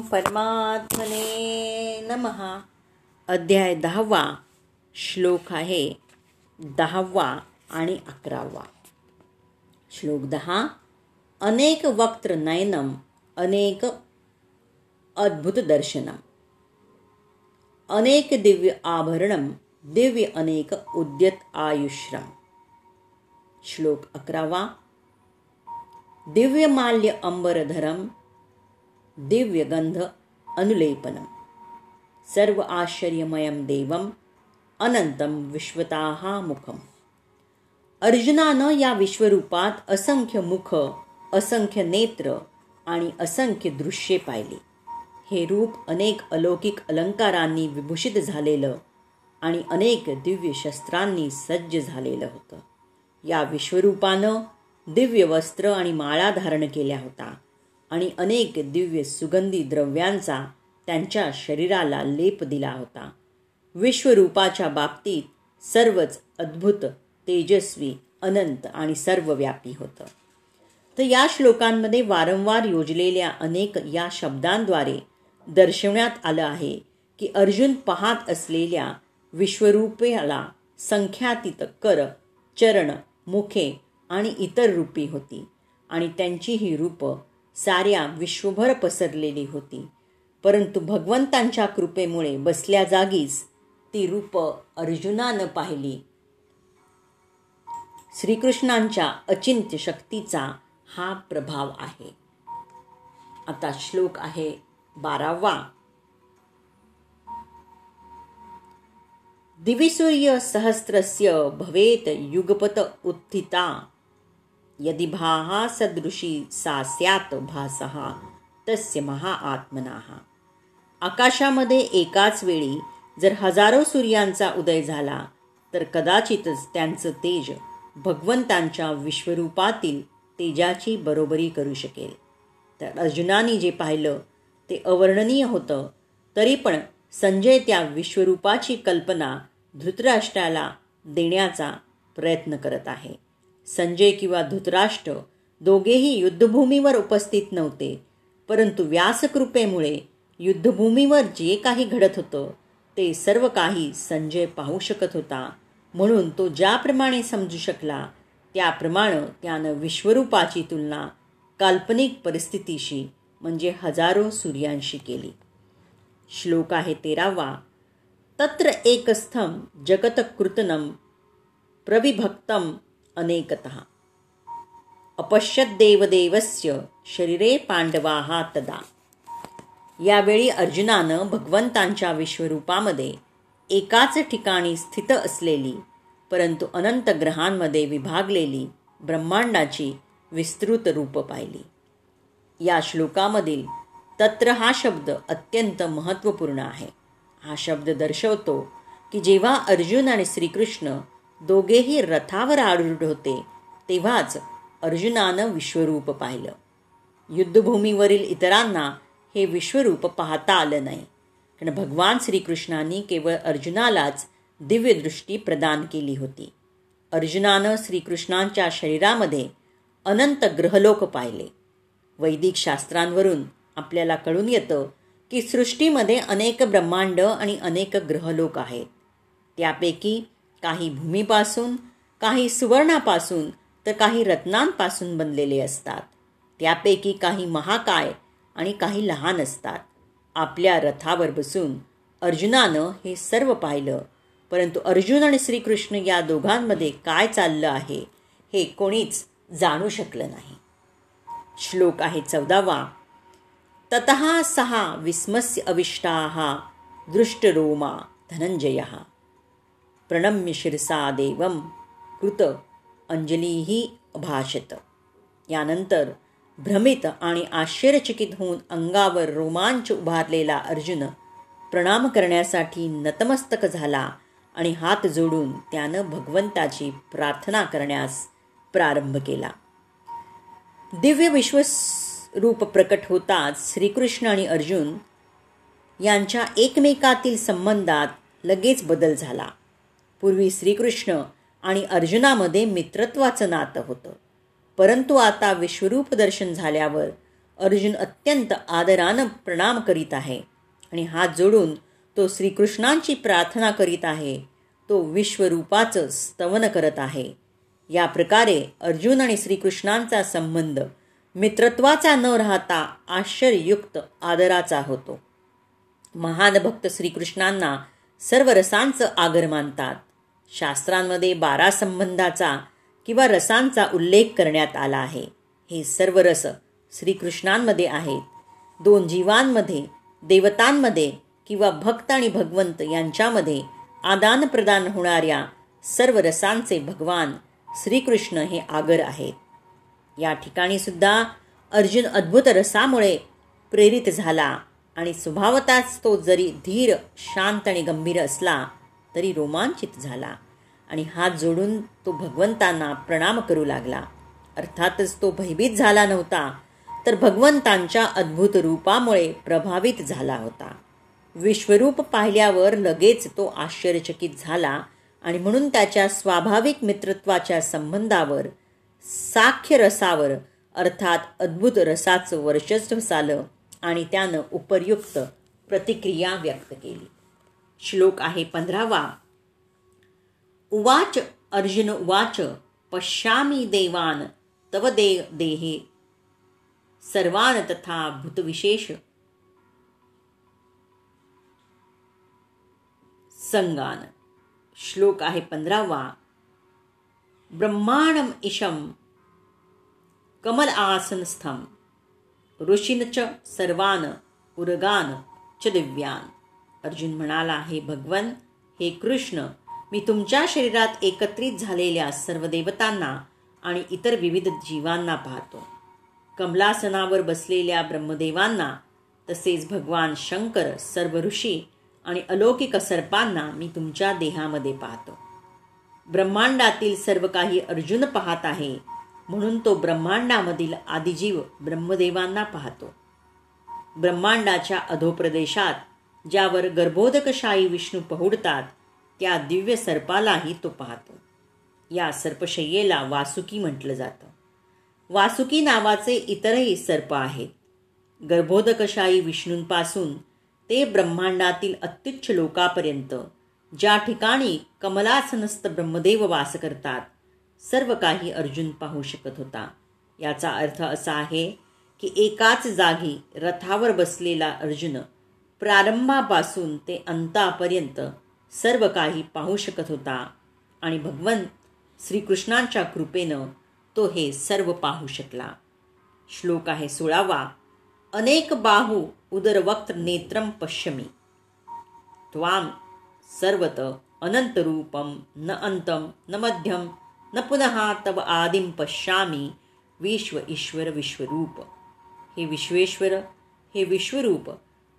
परमात्मने नमः. अध्याय दहावा. श्लोक आहे दहावा आणि अकरावा. श्लोक दहा. अनेक वक्त्र नयनम अनेक अद्भुत दर्शनम. अनेक दिव्य आभरणम दिव्य अनेक उद्यत आयुष्यम श्लोक अकरावा. दिव्यमाल्य अंबरधरम दिव्यगंध अनुलेपनम। सर्व आश्चर्यमयम देवम अनंतम विश्वताः मुखम। अर्जुनानं या विश्वरूपात असंख्य मुख असंख्य नेत्र आणि असंख्य दृश्ये पाहिली। हे रूप अनेक अलौकिक अलंकारांनी विभूषित झालेलं आणि अनेक दिव्य शस्त्रांनी सज्ज झालेलं होतं। या विश्वरूपानं दिव्य वस्त्र आणि माळा धारण केल्या होता। आणि अनेक दिव्य सुगंधी द्रव्यांचा त्यांच्या शरीराला लेप दिला होता. विश्वरूपाच्या बाबतीत सर्वच अद्भुत तेजस्वी अनंत आणि सर्वव्यापी होतं. तर या श्लोकांमध्ये वारंवार योजलेल्या अनेक या शब्दांद्वारे दर्शवण्यात आलं आहे की अर्जुन पाहत असलेल्या विश्वरूपेला संख्यातीत कर चरण मुखे आणि इतर रूपी होती आणि त्यांची ही रूपं साऱ्या विश्वभर पसरलेली होती. परंतु भगवंतांच्या कृपेमुळे बसल्या जागीच ती रूप अर्जुनानं पाहिली. श्रीकृष्णांच्या अचिंत्य शक्तीचा हा प्रभाव आहे. आता श्लोक आहे बारावा. दिविसूर्य सहस्रस्य भवेत युगपत उत्थिता. यदि भाहा सदृशी सा स्यात भासहा तस्य महाआत्मनाः आकाशामध्ये एकाच वेळी जर हजारो सूर्यांचा उदय झाला तर कदाचितच त्यांचं तेज भगवंतांच्या विश्वरूपातील तेजाची बरोबरी करू शकेल. तर अर्जुनाने जे पाहिलं ते अवर्णनीय होतं. तरी पण संजय त्या विश्वरूपाची कल्पना धृतराष्ट्राला देण्याचा प्रयत्न करत आहे. संजय किंवा धृतराष्ट्र दोघेही युद्धभूमीवर उपस्थित नव्हते. परंतु व्यासकृपेमुळे युद्धभूमीवर जे काही घडत होतं ते सर्व काही संजय पाहू शकत होता. म्हणून तो ज्याप्रमाणे समजू शकला त्याप्रमाणे त्यानं विश्वरूपाची तुलना काल्पनिक परिस्थितीशी म्हणजे हजारो सूर्यांशी केली. श्लोक आहे तेरावा. तत्र एकस्थम जगतकृतनम प्रविभक्तम अनेकतः। अपश्यदेवदेवस्य शरीरे पांडवा तदा। यावेळी अर्जुनानं भगवंतांच्या विश्वरूपामध्ये एकाच ठिकाणी स्थित असलेली परंतु अनंत ग्रहांमध्ये विभागलेली ब्रह्मांडाची विस्तृत रूप पाहिली। या श्लोकामधील तत्र हा शब्द अत्यंत महत्त्वपूर्ण आहे। हा शब्द दर्शवतो की जेव्हा अर्जुन आणि श्रीकृष्ण दोघेही रथावर आरूढ होते. तेव्हाच अर्जुनानं विश्वरूप पाहिलं. युद्धभूमीवरील इतरांना हे विश्वरूप पाहता आलं नाही. कारण भगवान श्रीकृष्णांनी केवळ अर्जुनालाच दिव्यदृष्टी प्रदान केली होती. अर्जुनानं श्रीकृष्णांच्या शरीरामध्ये अनंत ग्रहलोक पाहिले. वैदिक शास्त्रांवरून आपल्याला कळून येतं की सृष्टीमध्ये अनेक ब्रह्मांड आणि अनेक ग्रहलोक आहेत. त्यापैकी काही भूमीपासून काही सुवर्णापासून तर काही रत्नांपासून बनलेले असतात. त्यापैकी काही महाकाय आणि काही लहान असतात. आपल्या रथावर बसून अर्जुनानं हे सर्व पाहिलं. परंतु अर्जुन आणि श्रीकृष्ण या दोघांमध्ये काय चाललं आहे हे कोणीच जाणू शकलं नाही. श्लोक आहे चौदावा. तत सहा विस्मस्य अविष्टा दृष्टरोमा धनंजय. प्रणम्य शिरसा देवम कृत अंजलीही अभाषत यानंतर भ्रमित आणि आश्चर्यचकित होऊन अंगावर रोमांच उभारलेला अर्जुन प्रणाम करण्यासाठी नतमस्तक झाला आणि हात जोडून त्यानं भगवंताची प्रार्थना करण्यास प्रारंभ केला. दिव्य विश्वरूप प्रकट होताच श्रीकृष्ण आणि अर्जुन यांच्या एकमेकातील संबंधात लगेच बदल झाला. पूर्वी श्रीकृष्ण आणि अर्जुनामध्ये मित्रत्वाचं नातं होतं. परंतु आता विश्वरूप दर्शन झाल्यावर अर्जुन अत्यंत आदरानं प्रणाम करीत आहे आणि हात जोडून तो श्रीकृष्णांची प्रार्थना करीत आहे तो विश्वरूपाचं स्तवन करत आहे. या प्रकारे अर्जुन आणि श्रीकृष्णांचा संबंध मित्रत्वाचा न राहता आश्चर्ययुक्त आदराचा होतो. महान भक्त श्रीकृष्णांना सर्व रसांचं आगर मानतात. शास्त्रांमध्ये बारा संबंधाचा किंवा रसांचा उल्लेख करण्यात आला आहे. हे सर्व रस श्रीकृष्णांमध्ये आहेत. दोन जीवांमध्ये देवतांमध्ये किंवा भक्त आणि भगवंत यांच्यामध्ये आदानप्रदान होणाऱ्या सर्व रसांचे भगवान श्रीकृष्ण हे आगर आहेत. या ठिकाणी सुद्धा अर्जुन अद्भुत रसामुळे प्रेरित झाला आणि स्वभावताच तो जरी धीर शांत आणि गंभीर असला तरी रोमांचित झाला आणि हात जोडून तो भगवंतांना प्रणाम करू लागला. अर्थातच तो भयभीत झाला नव्हता तर भगवंतांच्या अद्भुत रूपामुळे प्रभावित झाला होता. विश्वरूप पाहिल्यावर लगेच तो आश्चर्यचकित झाला आणि म्हणून त्याच्या स्वाभाविक मित्रत्वाच्या संबंधावर साख्य रसावर अर्थात अद्भुत रसाचं वर्चस्व झालं आणि त्यानं उपयुक्त प्रतिक्रिया व्यक्त केली. श्लोक आहे पंधरावा. उवाच अर्जुन उवाच पश्यामी देवान तव दे देहे. सर्वान तथा भूतविशेष. संगान. श्लोक आहे पंधरावा. ब्रह्मांडम इशम कमल आसनस्थम ऋषीन च सर्वान उरगान च दिव्यान. अर्जुन म्हणाला हे भगवन हे कृष्ण मी तुमच्या शरीरात एकत्रित झालेल्या सर्व देवतांना आणि इतर विविध जीवांना पाहतो. कमलासनावर बसलेल्या ब्रह्मदेवांना तसेच भगवान शंकर सर्व ऋषी आणि अलौकिक सर्पांना मी तुमच्या देहामध्ये पाहतो. ब्रह्मांडातील सर्व काही अर्जुन पाहत आहे म्हणून तो ब्रह्मांडामधील आदिजीव ब्रह्मदेवांना पाहतो. ब्रह्मांडाच्या अधोप्रदेशात ज्यावर गर्भोदकशाही विष्णू पहुडतात त्या दिव्य सर्पालाही तो पाहतो. या सर्पशय्येला वासुकी म्हटलं जातं. वासुकी नावाचे इतरही सर्प आहेत. गर्भोदकशाही विष्णूंपासून ते ब्रह्मांडातील अत्युच्च लोकापर्यंत ज्या ठिकाणी कमलासनस्त ब्रह्मदेव वास करतात सर्व काही अर्जुन पाहू शकत होता. याचा अर्थ असा आहे की एकाच जागी रथावर बसलेला अर्जुन प्रारंभापासून ते अंतापर्यंत सर्व काही पाहू शकत होता. आणि भगवंत श्रीकृष्णांच्या कृपेनं तो हे सर्व पाहू शकला. श्लोक आहे सोळावा. अनेक बाहू उदरवक्त नेत्रम पश्यमी. त्वाम सर्वत अनंतरूपम न अंतम न मध्यम न पुनः तव आदिम पश्यामी विश्व ईश्वर विश्वरूप. हे विश्वेश्वर हे विश्वरूप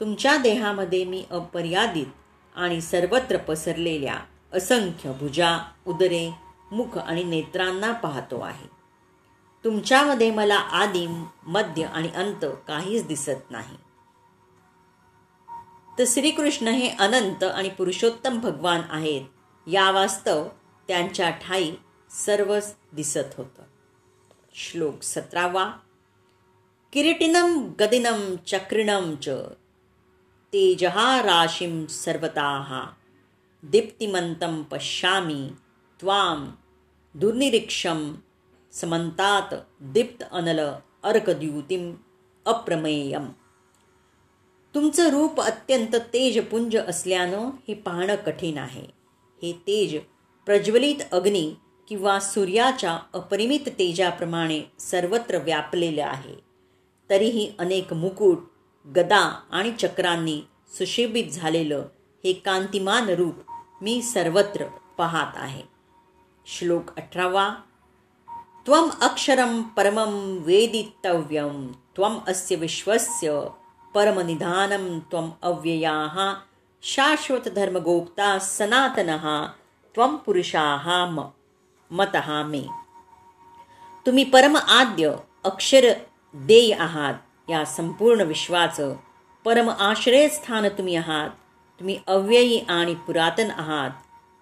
तुमच्या देहामध्ये मी अपर्यादित आणि सर्वत्र पसरलेल्या असंख्य भुजा उदरे मुख आणि नेत्रांना पाहतो आहे. तुमच्यामध्ये मला आदिम मध्य आणि अंत काहीच दिसत नाही. तर श्रीकृष्ण हे अनंत आणि पुरुषोत्तम भगवान आहेत या वास्तव त्यांच्या ठाई सर्वच दिसत होतं. श्लोक सतरावा. किरीटिनम गदिनम चक्रिणम च तेजहा राशिं सर्वताः। दीप्तिमन्तं पश्यामि त्वां दुर्निरीक्षं समंतात दीप्त अनल अर्कद्युतीम अप्रमेयम। तुमचं रूप अत्यंत तेजपुंज असल्यानं हे पाहणं कठीण आहे. हे तेज प्रज्वलित अग्नी किंवा सूर्याच्या अपरिमित तेजाप्रमाणे सर्वत्र व्यापलेलं आहे. तरीही अनेक मुकुट गदा आणि चक्रांनी सुशोभित झालेलं हे कांतिमान रूप मी सर्वत्र पाहत आहे. श्लोक अठरावा त्वम अक्षरम परमं वेदितव्यम त्वम अस्य विश्वस्य परमनिधानं त्वम अव्ययाः शाश्वतधर्मगोप्ता सनातनः त्वम पुरुषाः म मतः मे। तुम्ही परम आद्य अक्षर देय आहात या संपूर्ण विश्वाचं परम आश्रयस्थान तुम्ही आहात. तुम्ही अव्ययी आणि पुरातन आहात.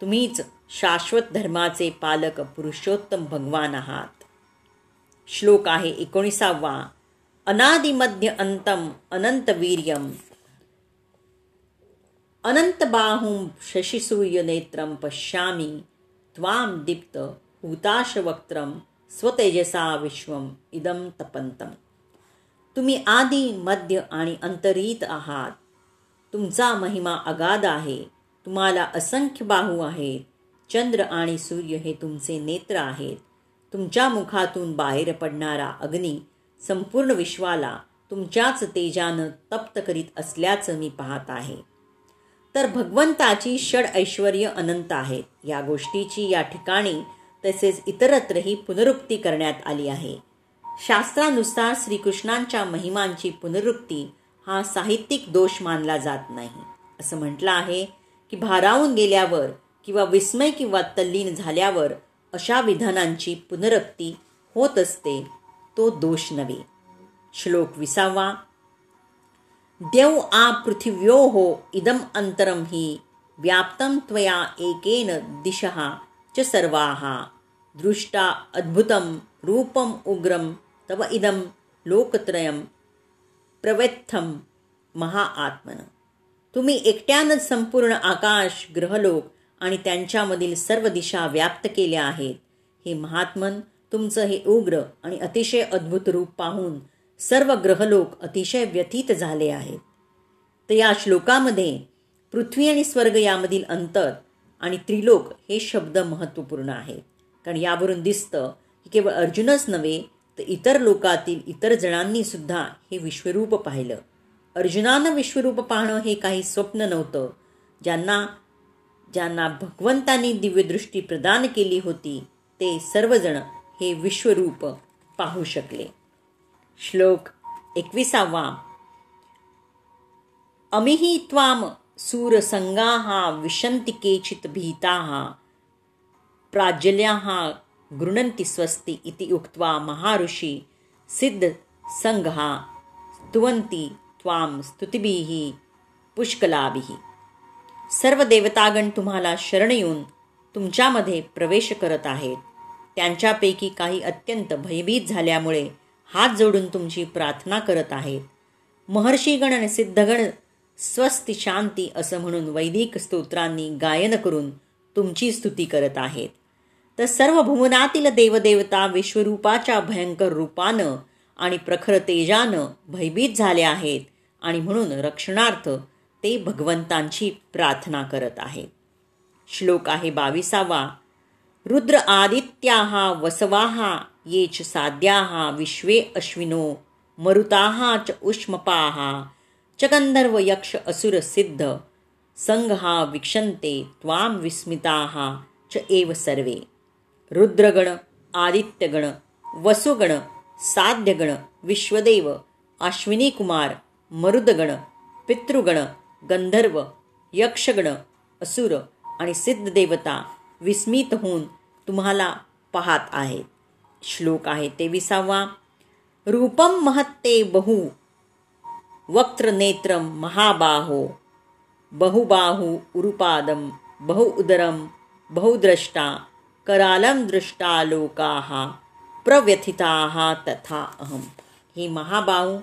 तुम्हीच शाश्वत धर्माचे पालक पुरुषोत्तम भगवान आहात. श्लोक आहे एकोणीसावा. अनादिमध्य अंतम अनंतवीर्यम अनंतबाहुं शशिसूर्यनेत्रं पश्यामि त्वां दीप्त हुताशवक्त्रं स्वतेजसा विश्वम इदम तपंतम तुम्ही आदी मध्य आणि अंतरहित आहात. तुमचा महिमा अगाध आहे. तुम्हाला असंख्य बाहू आहेत. चंद्र आणि सूर्य हे तुमचे नेत्र आहेत. तुमच्या मुखातून बाहेर पडणारा अग्नी संपूर्ण विश्वाला तुमच्याच तेजानं तप्त करीत असल्याचं मी पाहत आहे. तर भगवंताची षड ऐश्वर अनंत आहेत. या गोष्टीची या ठिकाणी तसेच इतरत्रही पुनरुक्ती करण्यात आली आहे. शास्त्रानुसार श्रीकृष्णांच्या महिमांची पुनरुक्ती हा साहित्यिक दोष मानला जात नाही. असं म्हटलं आहे की भारावून गेल्यावर किंवा विस्मय किंवा तल्लीन झाल्यावर अशा विधानांची पुनरुक्ती होत असते तो दोष नव्हे. श्लोक विसावा. देव आ पृथिव्यो हो इदम अंतरम ही व्याप्तम त्वया एकेन दिशहा च सर्वाहा दृष्टा अद्भुतम रूपम उग्रम तव इदं लोकत्रयं प्रवेत्थम महाआत्मन तुम्ही एकट्यानंच संपूर्ण आकाश ग्रहलोक आणि त्यांच्यामधील सर्व दिशा व्याप्त केल्या आहेत. हे महात्मन तुमचं हे उग्र आणि अतिशय अद्भुत रूप पाहून सर्व ग्रहलोक अतिशय व्यथित झाले आहेत. तर या श्लोकामध्ये पृथ्वी आणि स्वर्ग यामधील अंतर आणि त्रिलोक हे शब्द महत्त्वपूर्ण आहेत. कारण यावरून दिसतं की केवळ अर्जुनच नव्हे तर इतर लोकातील इतर जणांनी सुद्धा हे विश्वरूप पाहिलं. अर्जुनानं विश्वरूप पाहणं हे काही स्वप्न नव्हतं. ज्यांना ज्यांना भगवंतांनी दिव्यदृष्टी प्रदान केली होती ते सर्वजण हे विश्वरूप पाहू शकले. श्लोक एकविसावा. अमिही त्वाम सूरसंगाहा विशंती केचित भीताः प्राज्यल्याः गृणंती स्वस्ति इति उक्त्वा महाऋषी सिद्ध संघा स्तुवंती त्वाम स्तुतिभिः पुष्कलाभिः। सर्व देवतागण तुम्हाला शरण येऊन तुमच्यामध्ये प्रवेश करत आहेत। त्यांच्यापैकी काही अत्यंत भयभीत झाल्यामुळे हात जोडून तुमची प्रार्थना करत आहेत। महर्षीगण आणि सिद्धगण स्वस्ती शांती असं म्हणून वैदिक स्तोत्रांनी गायन करून तुमची स्तुती करत आहेत। तर सर्व भुवनातील देवदेवता विश्वरूपाच्या भयंकर रूपानं आणि प्रखर तेजानं भयभीत झाले आहेत आणि म्हणून रक्षणार्थ ते भगवंतांची प्रार्थना करत आहेत. श्लोक आहे बावीसावा. रुद्र आदित्याहा वसवाहा येच साध्याः विश्वे अश्विनो मरुताहा च उष्मपाहा च गंधर्व यक्ष असुर सिद्ध संघहा विक्षन्ते त्वाम विस्मिताः च एव सर्वे। रुद्रगण आदित्यगण वसुगण साध्यगण विश्वदेव अश्विनी कुमार मरुदगण पितृगण गंधर्व यक्षगण असुर आणि सिद्धदेवता विस्मित होऊन तुम्हाला पाहत आहेत श्लोक आहे तेविसावा. रूपम महत्ते बहु वक्त्रनेत्रम महाबाहो बहुबाहु उरुपादम बहुउदरम बहुद्रष्टा करालम दृष्टा लोकाः प्रव्यथिताः तथा अहम हे महाबाहू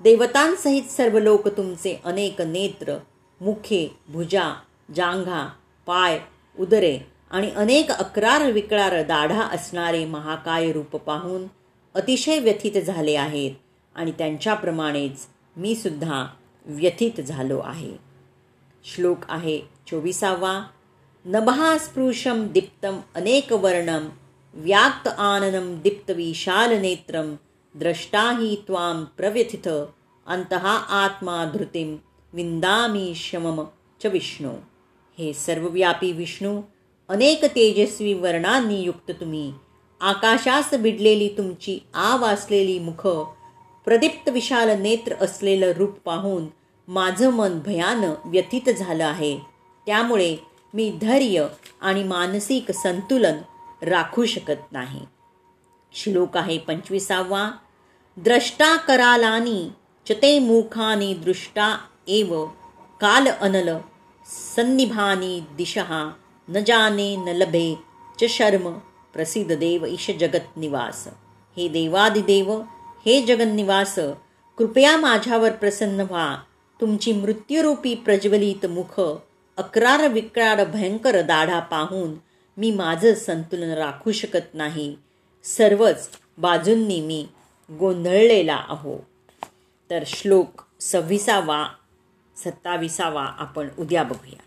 देवतांसहित सर्व लोक तुमचे अनेक नेत्र मुखे भुजा जांघा पाय उदरे आणि अनेक अकरार विकरार दाढा असणारे महाकाय रूप पाहून अतिशय व्यथित झाले आहेत आणि त्यांच्याप्रमाणेच मी सुद्धा व्यथित झालो आहे। श्लोक आहे चोवीसावा। नभास्पृशं दीप्तम् अनेकवर्णं व्याक्त आननं दीप्तविशालनेत्रं द्रष्टा हि त्वां प्रव्यथित अंतः आत्मा धृतिं विंदामि शमम च विष्णू। हे सर्वव्यापी विष्णू अनेक तेजस्वी वर्णांनी युक्त तुम्ही आकाशास बिडलेली तुमची आव असलेली मुख प्रदीप्त विशाल नेत्र असलेलं रूप पाहून माझं मन भयान व्यथित झालं आहे. त्यामुळे मी धैर्य आणि मानसिक संतुलन राखू शकत नाही. श्लोक आहे पंचवीसावा. द्रष्टा करालानी चते मुखानी दृष्टा एव काल अनल सन्निभानी दिशहा. न जाने न लभे च शर्म प्रसिद्ध देव ईश जगत निवास. हे देवादिदेव हे जगन्निवास कृपया माझ्यावर प्रसन्न व्हा. तुमची मृत्यूरूपी प्रज्वलित मुख अक्रार विक्रार भयंकर दाढा पाहून मी माझं संतुलन राखू शकत नाही. सर्वच बाजूंनी मी गोंधळलेला आहो. तर श्लोक सव्वीसावा सत्ताविसावा आपण उद्या बघूया.